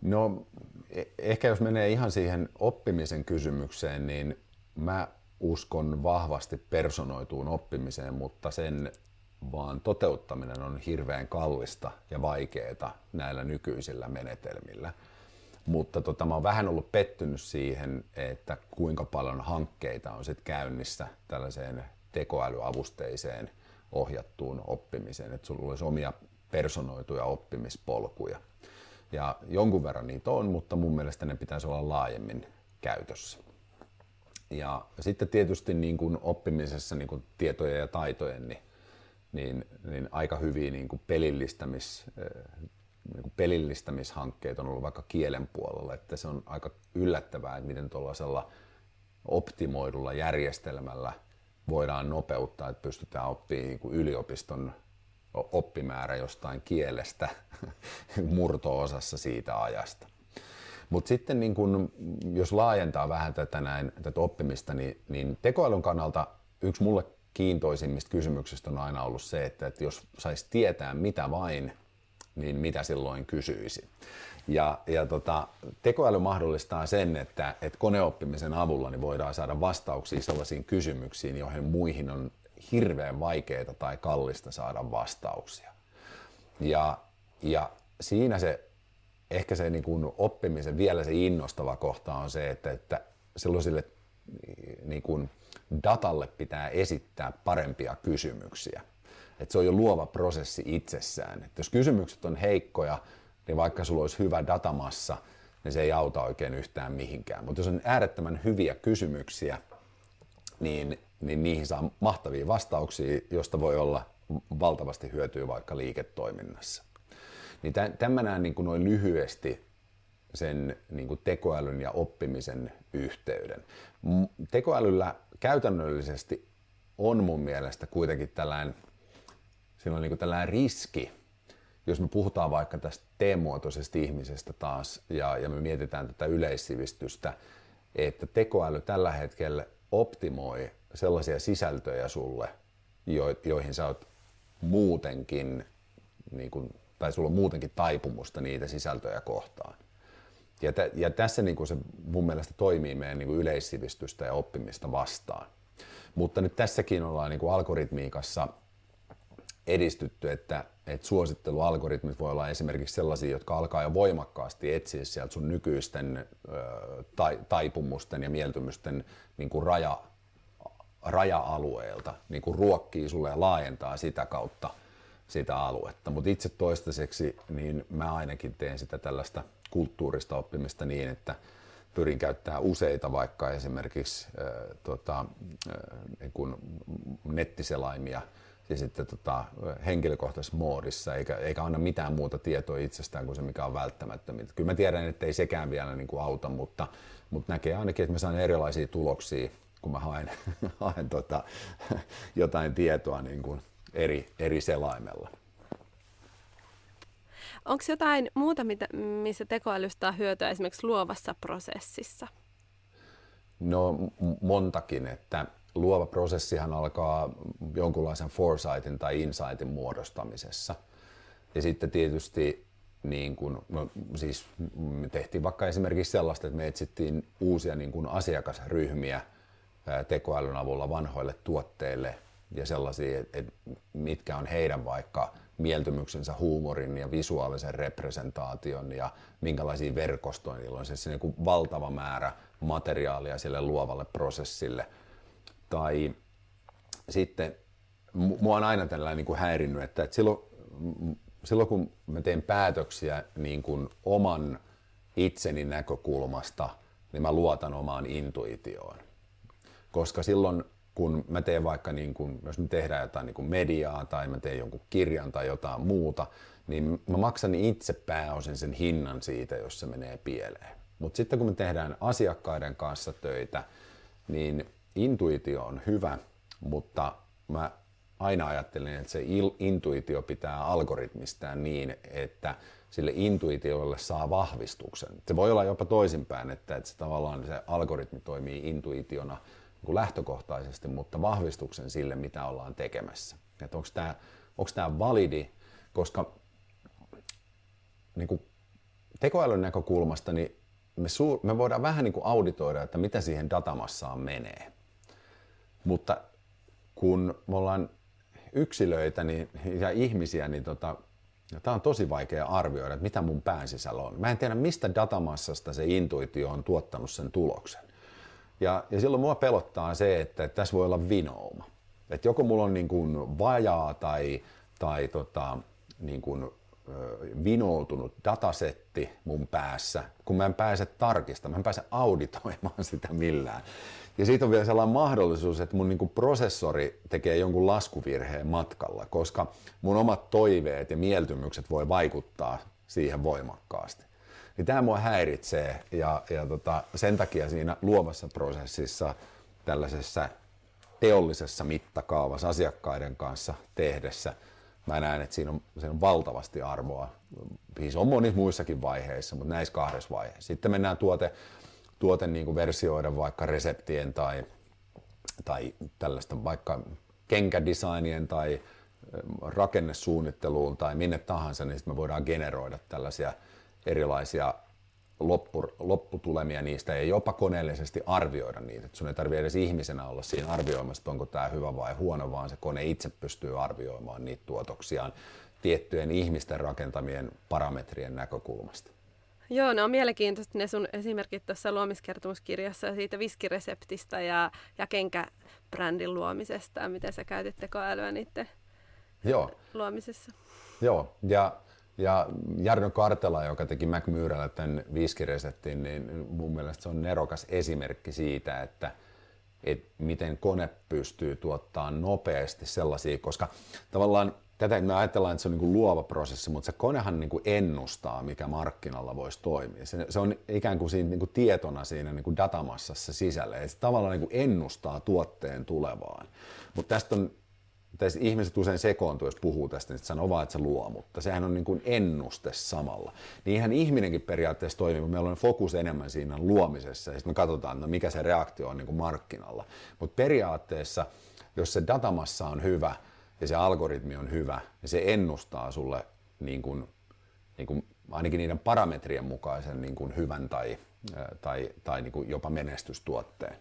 No e- ehkä jos menee ihan siihen oppimisen kysymykseen, niin mä uskon vahvasti personoituun oppimiseen, mutta sen vaan toteuttaminen on hirveän kallista ja vaikeaa näillä nykyisillä menetelmillä. Mutta tota, mä oon vähän ollut pettynyt siihen, että kuinka paljon hankkeita on sit käynnissä tällaiseen tekoälyavusteiseen ohjattuun oppimiseen, että sulla olisi omia personoituja oppimispolkuja. Ja jonkun verran niitä on, mutta mun mielestä ne pitäisi olla laajemmin käytössä. Ja sitten tietysti niin kuin oppimisessa niin kuin tietojen ja taitojen, niin, niin, niin aika hyviä niin kuin pelillistämis, niin kuin pelillistämishankkeita on ollut vaikka kielen puolella, että se on aika yllättävää, että miten tuollaisella optimoidulla järjestelmällä voidaan nopeuttaa, että pystytään oppimaan niin kuin yliopiston oppimäärä jostain kielestä murto-osassa siitä ajasta. Mutta sitten niin kun, jos laajentaa vähän tätä, näin, tätä oppimista, niin, niin tekoälyn kannalta yksi mulle kiintoisimmista kysymyksistä on aina ollut se, että, että jos saisi tietää mitä vain, niin mitä silloin kysyisi. Ja, ja tota, tekoäly mahdollistaa sen, että, että koneoppimisen avulla niin voidaan saada vastauksia sellaisiin kysymyksiin, joihin muihin on hirveän vaikeaa tai kallista saada vastauksia. Ja, ja siinä se ehkä se niin kuin oppimisen vielä se innostava kohta on se, että, että silloin niin kuin datalle pitää esittää parempia kysymyksiä. Että se on jo luova prosessi itsessään. Että jos kysymykset on heikkoja, niin vaikka sulla olisi hyvä datamassa, niin se ei auta oikein yhtään mihinkään. Mutta jos on äärettömän hyviä kysymyksiä, niin, niin niihin saa mahtavia vastauksia, josta voi olla valtavasti hyötyä vaikka liiketoiminnassa. Niin tämä näen niin kuin noin lyhyesti sen niin kuin tekoälyn ja oppimisen yhteyden. Tekoälyllä käytännöllisesti on mun mielestä kuitenkin tällainen, siinä on niin tällainen riski, jos me puhutaan vaikka tästä teemuotoisesta ihmisestä taas ja, ja me mietitään tätä yleissivistystä, että tekoäly tällä hetkellä optimoi sellaisia sisältöjä sulle, jo, joihin sä oot muutenkin, niin kuin, tai sulla on muutenkin taipumusta niitä sisältöjä kohtaan. Ja, tä, ja tässä niin kuin se mun mielestä toimii meidän niin kuin yleissivistystä ja oppimista vastaan. Mutta nyt tässäkin ollaan niin kuin algoritmiikassa edistytty, että, että suosittelualgoritmit voi olla esimerkiksi sellaisia, jotka alkaa jo voimakkaasti etsiä sieltä sun nykyisten ö, tai, taipumusten ja mieltymysten niin kuin raja, raja-alueelta, niin kuin ruokkii sulle ja laajentaa sitä kautta sitä aluetta. Mutta itse toistaiseksi niin mä ainakin teen sitä tällaista kulttuurista oppimista niin, että pyrin käyttämään useita vaikka esimerkiksi äh, tota, äh, niin kuin nettiselaimia ja sitten tota, henkilökohtaisessa moodissa, eikä, eikä anna mitään muuta tietoa itsestään kuin se, mikä on välttämättömintä. Kyllä mä tiedän, että ei sekään vielä niin kuin auta, mutta, mutta näkee ainakin, että mä saan erilaisia tuloksia, kun mä haen, haen tota, jotain tietoa niin kuin eri, eri selaimella. Onko jotain muuta, mitä, missä tekoälystä on hyötyä esimerkiksi luovassa prosessissa? No montakin, että luova prosessihan alkaa jonkunlaisen foresightin tai insightin muodostamisessa. Ja sitten tietysti niin kun, no, siis me tehtiin vaikka esimerkiksi sellaista, että me etsittiin uusia niin kun asiakasryhmiä tekoälyn avulla vanhoille tuotteille ja sellaisia, että mitkä on heidän vaikka mieltymyksensä huumorin ja visuaalisen representaation ja minkälaisia verkostoja niillä on. Se niin kuin valtava määrä materiaalia sille luovalle prosessille. Tai sitten mua on aina tällainen niin kuin häirinnyt, että, että silloin, silloin kun mä teen päätöksiä niin kuin oman itseni näkökulmasta, niin mä luotan omaan intuitioon. Koska silloin kun mä teen vaikka, niin kun, jos me tehdään jotain niin mediaa tai mä teen jonkun kirjan tai jotain muuta, niin mä maksan itse pääosin sen hinnan siitä, jos se menee pieleen. Mutta sitten kun me tehdään asiakkaiden kanssa töitä, niin intuitio on hyvä, mutta mä aina ajattelin, että se intuitio pitää algoritmistaa niin, että sille intuitiolle saa vahvistuksen. Se voi olla jopa toisinpäin, että, että se tavallaan se algoritmi toimii intuitiona niin lähtökohtaisesti, mutta vahvistuksen sille, mitä ollaan tekemässä. Että onko tämä onko tämä validi, koska niin kuin tekoälyn näkökulmasta niin me, suur, me voidaan vähän niin kuin auditoida, että mitä siihen datamassaan menee. Mutta kun me ollaan yksilöitä niin, ja ihmisiä, niin tota, tämä on tosi vaikea arvioida, että mitä mun pään sisällä on. Mä en tiedä, mistä datamassasta se intuitio on tuottanut sen tuloksen. Ja, ja silloin mua pelottaa se, että, että tässä voi olla vinouma. Että joko mulla on niin kuin vajaa tai, tai tota, niin kuin, vinoutunut datasetti mun päässä, kun mä en pääse tarkistamaan, mä en pääse auditoimaan sitä millään. Ja siitä on vielä sellainen mahdollisuus, että mun niin prosessori tekee jonkun laskuvirheen matkalla, koska mun omat toiveet ja mieltymykset voi vaikuttaa siihen voimakkaasti. Niin tämä mua häiritsee ja, ja tota, sen takia siinä luovassa prosessissa tällaisessa teollisessa mittakaavassa asiakkaiden kanssa tehdessä mä näen, että siinä on, siinä on valtavasti arvoa. Siis on monissa muissakin vaiheissa, mutta näissä kahdessa vaiheessa. Sitten mennään tuote, tuote niin kuin versioida vaikka reseptien tai, tai tällaista vaikka kenkädesignien tai rakennesuunnitteluun tai minne tahansa, niin sitten me voidaan generoida tällaisia erilaisia loppu, lopputulemia niistä ja jopa koneellisesti arvioida niitä. Et sun ei tarvitse edes ihmisenä olla siinä arvioimassa, että onko tämä hyvä vai huono, vaan se kone itse pystyy arvioimaan niitä tuotoksiaan tiettyjen ihmisten rakentamien parametrien näkökulmasta. Joo, ne on mielenkiintoista ne sun esimerkit tuossa luomiskertomuskirjassa siitä viskireseptistä ja, ja kenkäbrändin luomisesta, miten sä käytit tekoälyä niiden Joo. luomisessa. Joo, ja ja Jarno Kartela, joka teki McMuralla tämän viskireseptin, niin mun mielestä se on nerokas esimerkki siitä, että, että miten kone pystyy tuottaa nopeasti sellaisia, koska tavallaan tätä me ajatellaan, että se on niin kuin luova prosessi, mutta se konehan niin kuin ennustaa, mikä markkinalla voisi toimia. Se, se on ikään kuin, siinä, niin kuin tietona siinä niin kuin datamassassa sisällä, että se tavallaan niin kuin ennustaa tuotteen tulevaan. Mutta tästä on tässä ihmiset usein sekoontuu, jos puhuu tästä, niin sanoo vaan, että se luo, mutta sehän on niin kuin ennuste samalla. Niin ihan ihminenkin periaatteessa toimii, mutta meillä on fokus enemmän siinä luomisessa, ja sitten me katsotaan, no mikä se reaktio on niin kuin markkinalla. Mutta periaatteessa, jos se datamassa on hyvä, ja se algoritmi on hyvä, ja se ennustaa sulle niin kuin, niin kuin ainakin niiden parametrien mukaisen niin kuin hyvän tai, tai, tai niin kuin jopa menestystuotteen.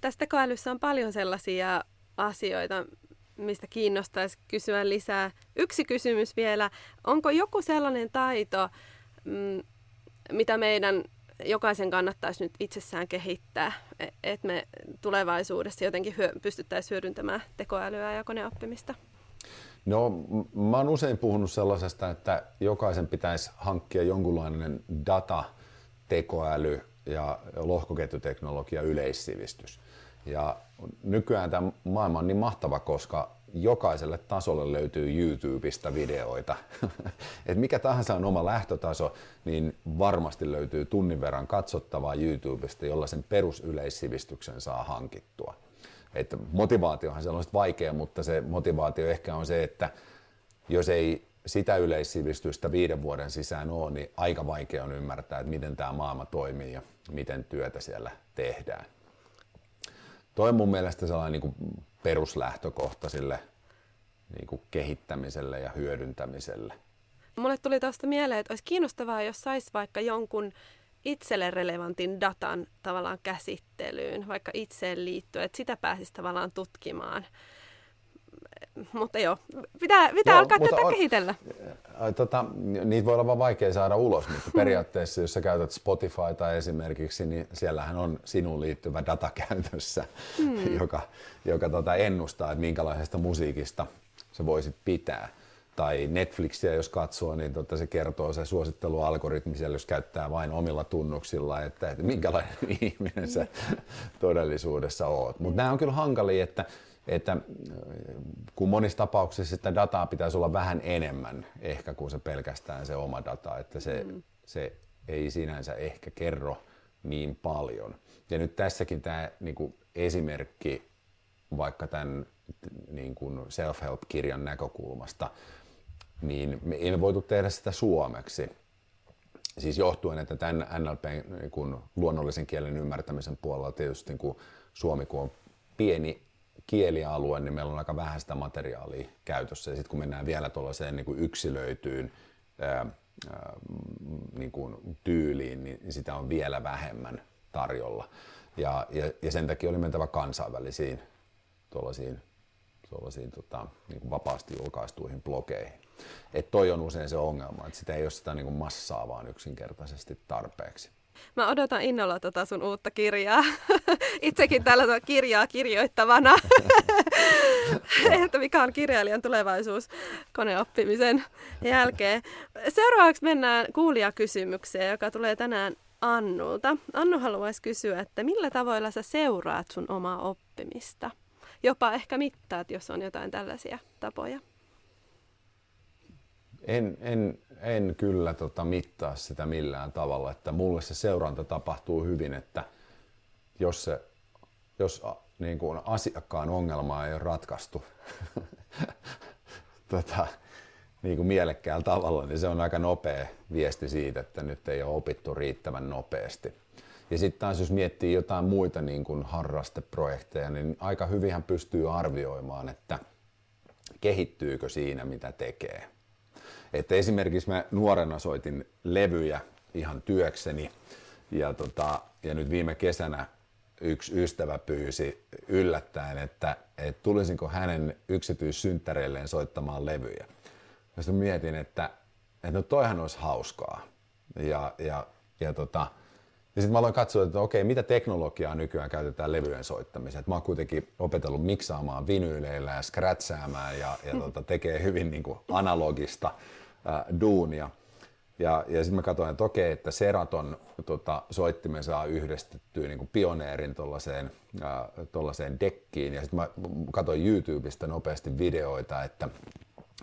Tässä tekoälyssä on paljon sellaisia asioita, mistä kiinnostaisi kysyä lisää. Yksi kysymys vielä. Onko joku sellainen taito, mm, mitä meidän jokaisen kannattaisi nyt itsessään kehittää, e, että me tulevaisuudessa jotenkin hyö, pystyttäisiin hyödyntämään tekoälyä ja koneoppimista? No, mä oon usein puhunut sellaisesta, että jokaisen pitäisi hankkia jonkunlainen data, tekoäly ja lohkoketjuteknologia yleissivistys. Ja nykyään tämä maailma on niin mahtava, koska jokaiselle tasolle löytyy YouTubesta videoita. Et mikä tahansa on oma lähtötaso, niin varmasti löytyy tunnin verran katsottavaa YouTubesta, jolla sen perusyleissivistyksen saa hankittua. Et motivaatiohan se on vaikea, mutta se motivaatio ehkä on se, että jos ei sitä yleissivistystä viiden vuoden sisään ole, niin aika vaikea on ymmärtää, että miten tämä maailma toimii ja miten työtä siellä tehdään. Toi on mun mielestä sellainen niin kuin peruslähtökohta sille niin kuin kehittämiselle ja hyödyntämiselle. Mulle tuli tuosta mieleen, että olisi kiinnostavaa, jos saisi vaikka jonkun itselle relevantin datan tavallaan käsittelyyn, vaikka itseen liittyen, että sitä pääsisi tavallaan tutkimaan. Mutta joo, pitää, pitää joo, alkaa tätä on, kehitellä. Tota, niitä voi olla vaan vaikea saada ulos, mutta hmm. periaatteessa jos sä käytät Spotifyta esimerkiksi, niin siellähän on sinuun liittyvä data käytössä, hmm. joka, joka tota ennustaa, että minkälaisesta musiikista sä voisit pitää. Tai Netflixiä jos katsoo, niin tota se kertoo se suosittelualgoritmi siellä, jos käyttää vain omilla tunnuksilla, että, että minkälainen ihminen sä todellisuudessa oot. Mutta nämä on kyllä hankalia, että että äh, kun monissa tapauksissa sitä dataa pitäisi olla vähän enemmän ehkä kuin se pelkästään se oma data, että se, mm. se ei sinänsä ehkä kerro niin paljon. Ja nyt tässäkin tämä niin kuin esimerkki vaikka tämän niin kuin self-help-kirjan näkökulmasta, niin me emme voitu tehdä sitä suomeksi. Siis johtuen, että tämän NLP niin kuin luonnollisen kielen ymmärtämisen puolella tietysti niin kuin Suomi, kun on pieni kielialue, niin meillä on aika vähän sitä materiaalia käytössä. Ja sitten kun mennään vielä tuollaiseen niin kuin yksilöityyn ää, ää, niin kuin tyyliin, niin sitä on vielä vähemmän tarjolla. Ja, ja, ja sen takia oli mentävä kansainvälisiin tuollaisiin, tuollaisiin tota, niin kuin vapaasti julkaistuihin blogeihin. Et toi on usein se ongelma, että sitä ei ole sitä niin kuin massaa vaan yksinkertaisesti tarpeeksi. Mä odotan innolla tota sun uutta kirjaa. Itsekin täällä kirjaa kirjoittavana. että mikä on kirjailijan tulevaisuus koneoppimisen jälkeen. Seuraavaksi mennään kuulijakysymykseen, joka tulee tänään Annulta. Annu haluaisi kysyä, että millä tavoilla sä seuraat sun omaa oppimista? Jopa ehkä mittaat, jos on jotain tällaisia tapoja. En, en, en kyllä tota, mittaa sitä millään tavalla, että mulle se seuranta tapahtuu hyvin, että jos, se, jos niin kuin asiakkaan ongelma ei ole ratkaistu tota, niin kuin mielekkäällä tavalla, niin se on aika nopea viesti siitä, että nyt ei ole opittu riittävän nopeasti. Ja sitten taas jos miettii jotain muita niin kuin harrasteprojekteja, niin aika hyvin pystyy arvioimaan, että kehittyykö siinä mitä tekee. Että esimerkiksi mä nuorena soitin levyjä ihan työkseni ja, tota, ja nyt viime kesänä yksi ystävä pyysi yllättäen, että, että tulisinko hänen yksityissynttäreilleen soittamaan levyjä. Ja sitten mietin, että, että no toihan olisi hauskaa. Ja, ja, ja, tota, ja sitten mä aloin katsoa, että okei, mitä teknologiaa nykyään käytetään levyjen soittamiseen. Mä oon kuitenkin opetellut miksaamaan vinyyleillä ja scratchaamaan ja, ja tota, tekee hyvin niin kuin analogista ää, duunia. Ja, ja sitten mä katsoin, että okei, että Seraton tota, soittimen saa yhdistettyä niin pioneerin tuollaiseen dekkiin. Ja sitten mä katsoin YouTubesta nopeasti videoita, että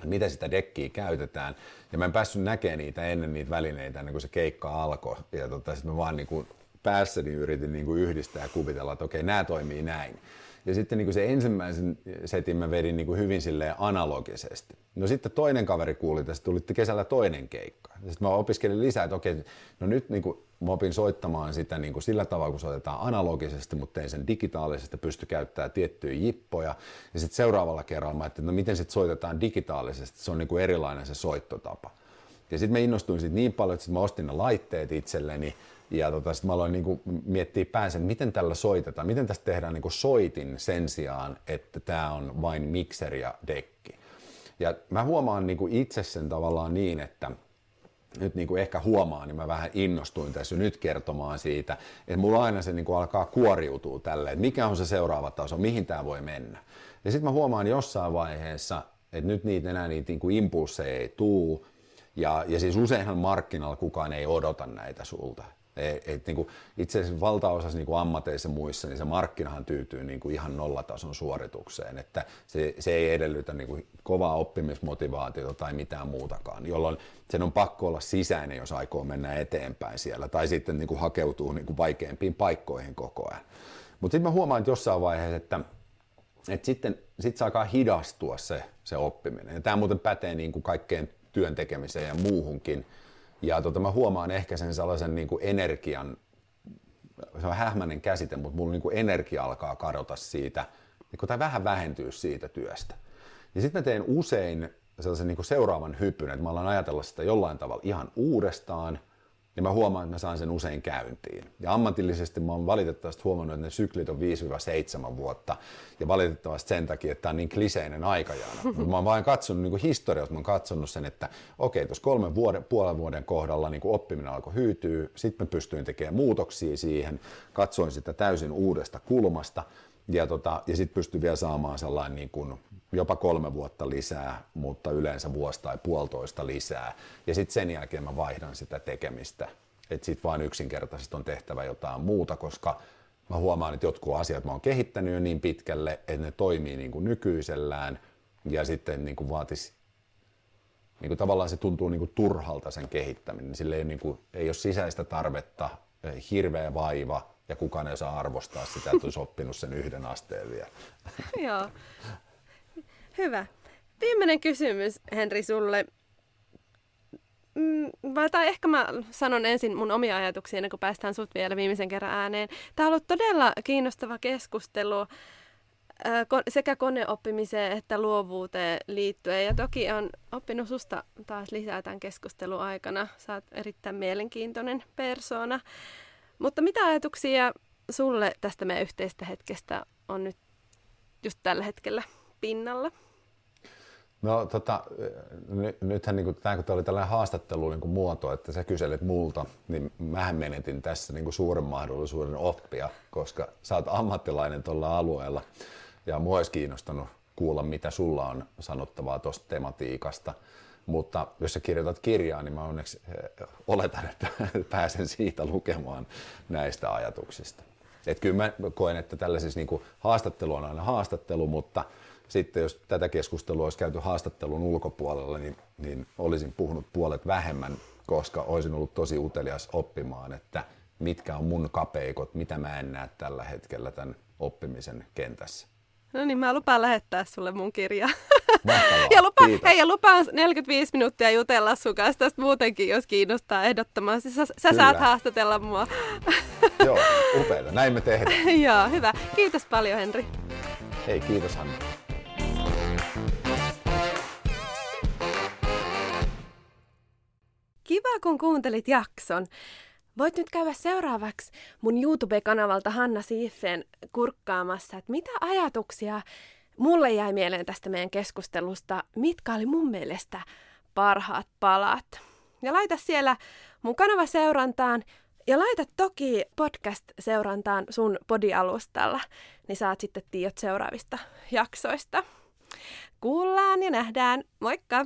miten sitä dekkiä käytetään. Ja mä en päässyt näkemään niitä ennen niitä välineitä, ennen kuin se keikka alkoi. Ja tota, sitten mä vaan niin kuin päässäni yritin niin kuin yhdistää ja kuvitella, että okei, nämä toimii näin. Ja sitten niin kuin se ensimmäisen setin mä vedin niin kuin hyvin silleen analogisesti. No sitten toinen kaveri kuuli tästä, tuli kesällä toinen keikka. Ja sitten mä opiskelin lisää, että okei, no nyt niin kuin mä opin soittamaan sitä niin kuin sillä tavalla, kun soitetaan analogisesti, mutta tein sen digitaalisesti, pysty käyttämään tiettyjä jippoja. Ja sitten seuraavalla kerralla mä ajattelin, että no miten sitten soitetaan digitaalisesti, se on niin kuin erilainen se soittotapa. Ja sitten mä innostuin siitä niin paljon, että sit mä ostin ne laitteet itselleni, ja tota, sitten mä aloin niin kuin miettiä päänsä, että miten tällä soitetaan, miten tästä tehdään niin kuin soitin sen sijaan, että tämä on vain mikseri ja dekki. Ja mä huomaan niin kuin itse sen tavallaan niin, että nyt niin kuin ehkä huomaan, niin mä vähän innostuin tässä nyt kertomaan siitä, että mulla aina se niin kuin alkaa kuoriutua tälle, että mikä on se seuraava taso, mihin tämä voi mennä. Ja sitten mä huomaan jossain vaiheessa, että nyt niitä enää niitä niin kuin impulseja ei tuu, ja, ja siis useinhan markkinalla kukaan ei odota näitä sulta. Et, et, niin kuin, itse asiassa valtaosassa niin kuin ammateissa muissa, niin se markkinahan tyytyy niin kuin ihan nollatason suoritukseen, että se, se ei edellytä niin kuin kovaa oppimismotivaatiota tai mitään muutakaan, jolloin sen on pakko olla sisäinen, jos aikoo mennä eteenpäin siellä, tai sitten niin kuin hakeutuu niin kuin vaikeampiin paikkoihin koko ajan. Mutta sitten mä huomaan että jossain vaiheessa, että, että sitten sit se alkaa hidastua se, se oppiminen. Ja tämä muuten pätee niin kuin kaikkeen työn tekemiseen ja muuhunkin, ja tota, mä huomaan ehkä sen sellaisen niin kuin energian, se on hähmäinen käsite, mutta mulla niin kuin energia alkaa kadota siitä, niin kuin, tai vähän vähentyä siitä työstä. Ja sitten mä teen usein sellaisen niin kuin seuraavan hypyn, että mä alan ajatella sitä jollain tavalla ihan uudestaan – ja mä huomaan, että mä saan sen usein käyntiin. Ja ammatillisesti mä oon valitettavasti huomannut, että ne syklit on 5-7 vuotta. Ja valitettavasti sen takia, että tämä on niin kliseinen aikajana. Mutta mä oon vain katsonut niin historiasta, mä oon katsonut sen, että okei, tuossa kolmen vuoden, puolen vuoden kohdalla niin kuin oppiminen alkoi hyytyä. Sitten mä pystyin tekemään muutoksia siihen, katsoin sitä täysin uudesta kulmasta. Ja, tota, ja sitten pystyi vielä saamaan sellainen niin kuin jopa kolme vuotta lisää, mutta yleensä vuosi tai puolitoista lisää. Ja sitten sen jälkeen mä vaihdan sitä tekemistä. Että sitten vaan yksinkertaisesti on tehtävä jotain muuta, koska mä huomaan, että jotkut asiat mä oon kehittänyt jo niin pitkälle, että ne toimii niin kuin nykyisellään ja sitten niin kuin vaatis, niin kuin tavallaan se tuntuu niin kuin turhalta sen kehittäminen. Sille ei, niin kuin, ei ole sisäistä tarvetta, hirveä vaiva ja kukaan ei saa arvostaa sitä, että olisi oppinut sen yhden asteen vielä. Joo. Hyvä. Viimeinen kysymys, Henri, sulle. Mm, tai ehkä mä sanon ensin mun omia ajatuksia ennen kuin päästään sut vielä viimeisen kerran ääneen. Tämä on ollut todella kiinnostava keskustelu sekä koneoppimiseen että luovuuteen liittyen. Ja toki on oppinut susta taas lisää tämän keskustelun aikana. Sä oot erittäin mielenkiintoinen persona. Mutta mitä ajatuksia sulle tästä meidän yhteistä hetkestä on nyt just tällä hetkellä pinnalla? No tota, ny, nythän niin kuin, tämä kun oli tällainen haastattelu niin kuin muoto, että sä kyselet multa, niin mähän menetin tässä niin kuin suuren mahdollisuuden oppia, koska sä oot ammattilainen tuolla alueella ja mua olisi kiinnostanut kuulla, mitä sulla on sanottavaa tuosta tematiikasta. Mutta jos sä kirjoitat kirjaa, niin mä onneksi eh, oletan, että pääsen siitä lukemaan näistä ajatuksista. Et kyllä mä koen, että tällaisissa niin kuin haastattelu on aina haastattelu, mutta sitten jos tätä keskustelua olisi käyty haastattelun ulkopuolella, niin, niin olisin puhunut puolet vähemmän, koska olisin ollut tosi utelias oppimaan, että mitkä on mun kapeikot, mitä mä en näe tällä hetkellä tämän oppimisen kentässä. No niin, mä lupaan lähettää sulle mun kirja. ja, lupa, hei, ja lupaan 45 minuuttia jutella sun kanssa tästä muutenkin, jos kiinnostaa ehdottomasti. Sä, sä saat haastatella mua. Joo, upeita. Näin me tehdään. Joo, hyvä. Kiitos paljon, Henri. Hei, kiitos Hanna. Kiva, kun kuuntelit jakson. Voit nyt käydä seuraavaksi mun YouTube-kanavalta Hanna Siifen kurkkaamassa, että mitä ajatuksia mulle jäi mieleen tästä meidän keskustelusta, mitkä oli mun mielestä parhaat palat. Ja laita siellä mun kanava seurantaan ja laita toki podcast-seurantaan sun podialustalla, niin saat sitten tiedot seuraavista jaksoista. Kuullaan ja nähdään. Moikka!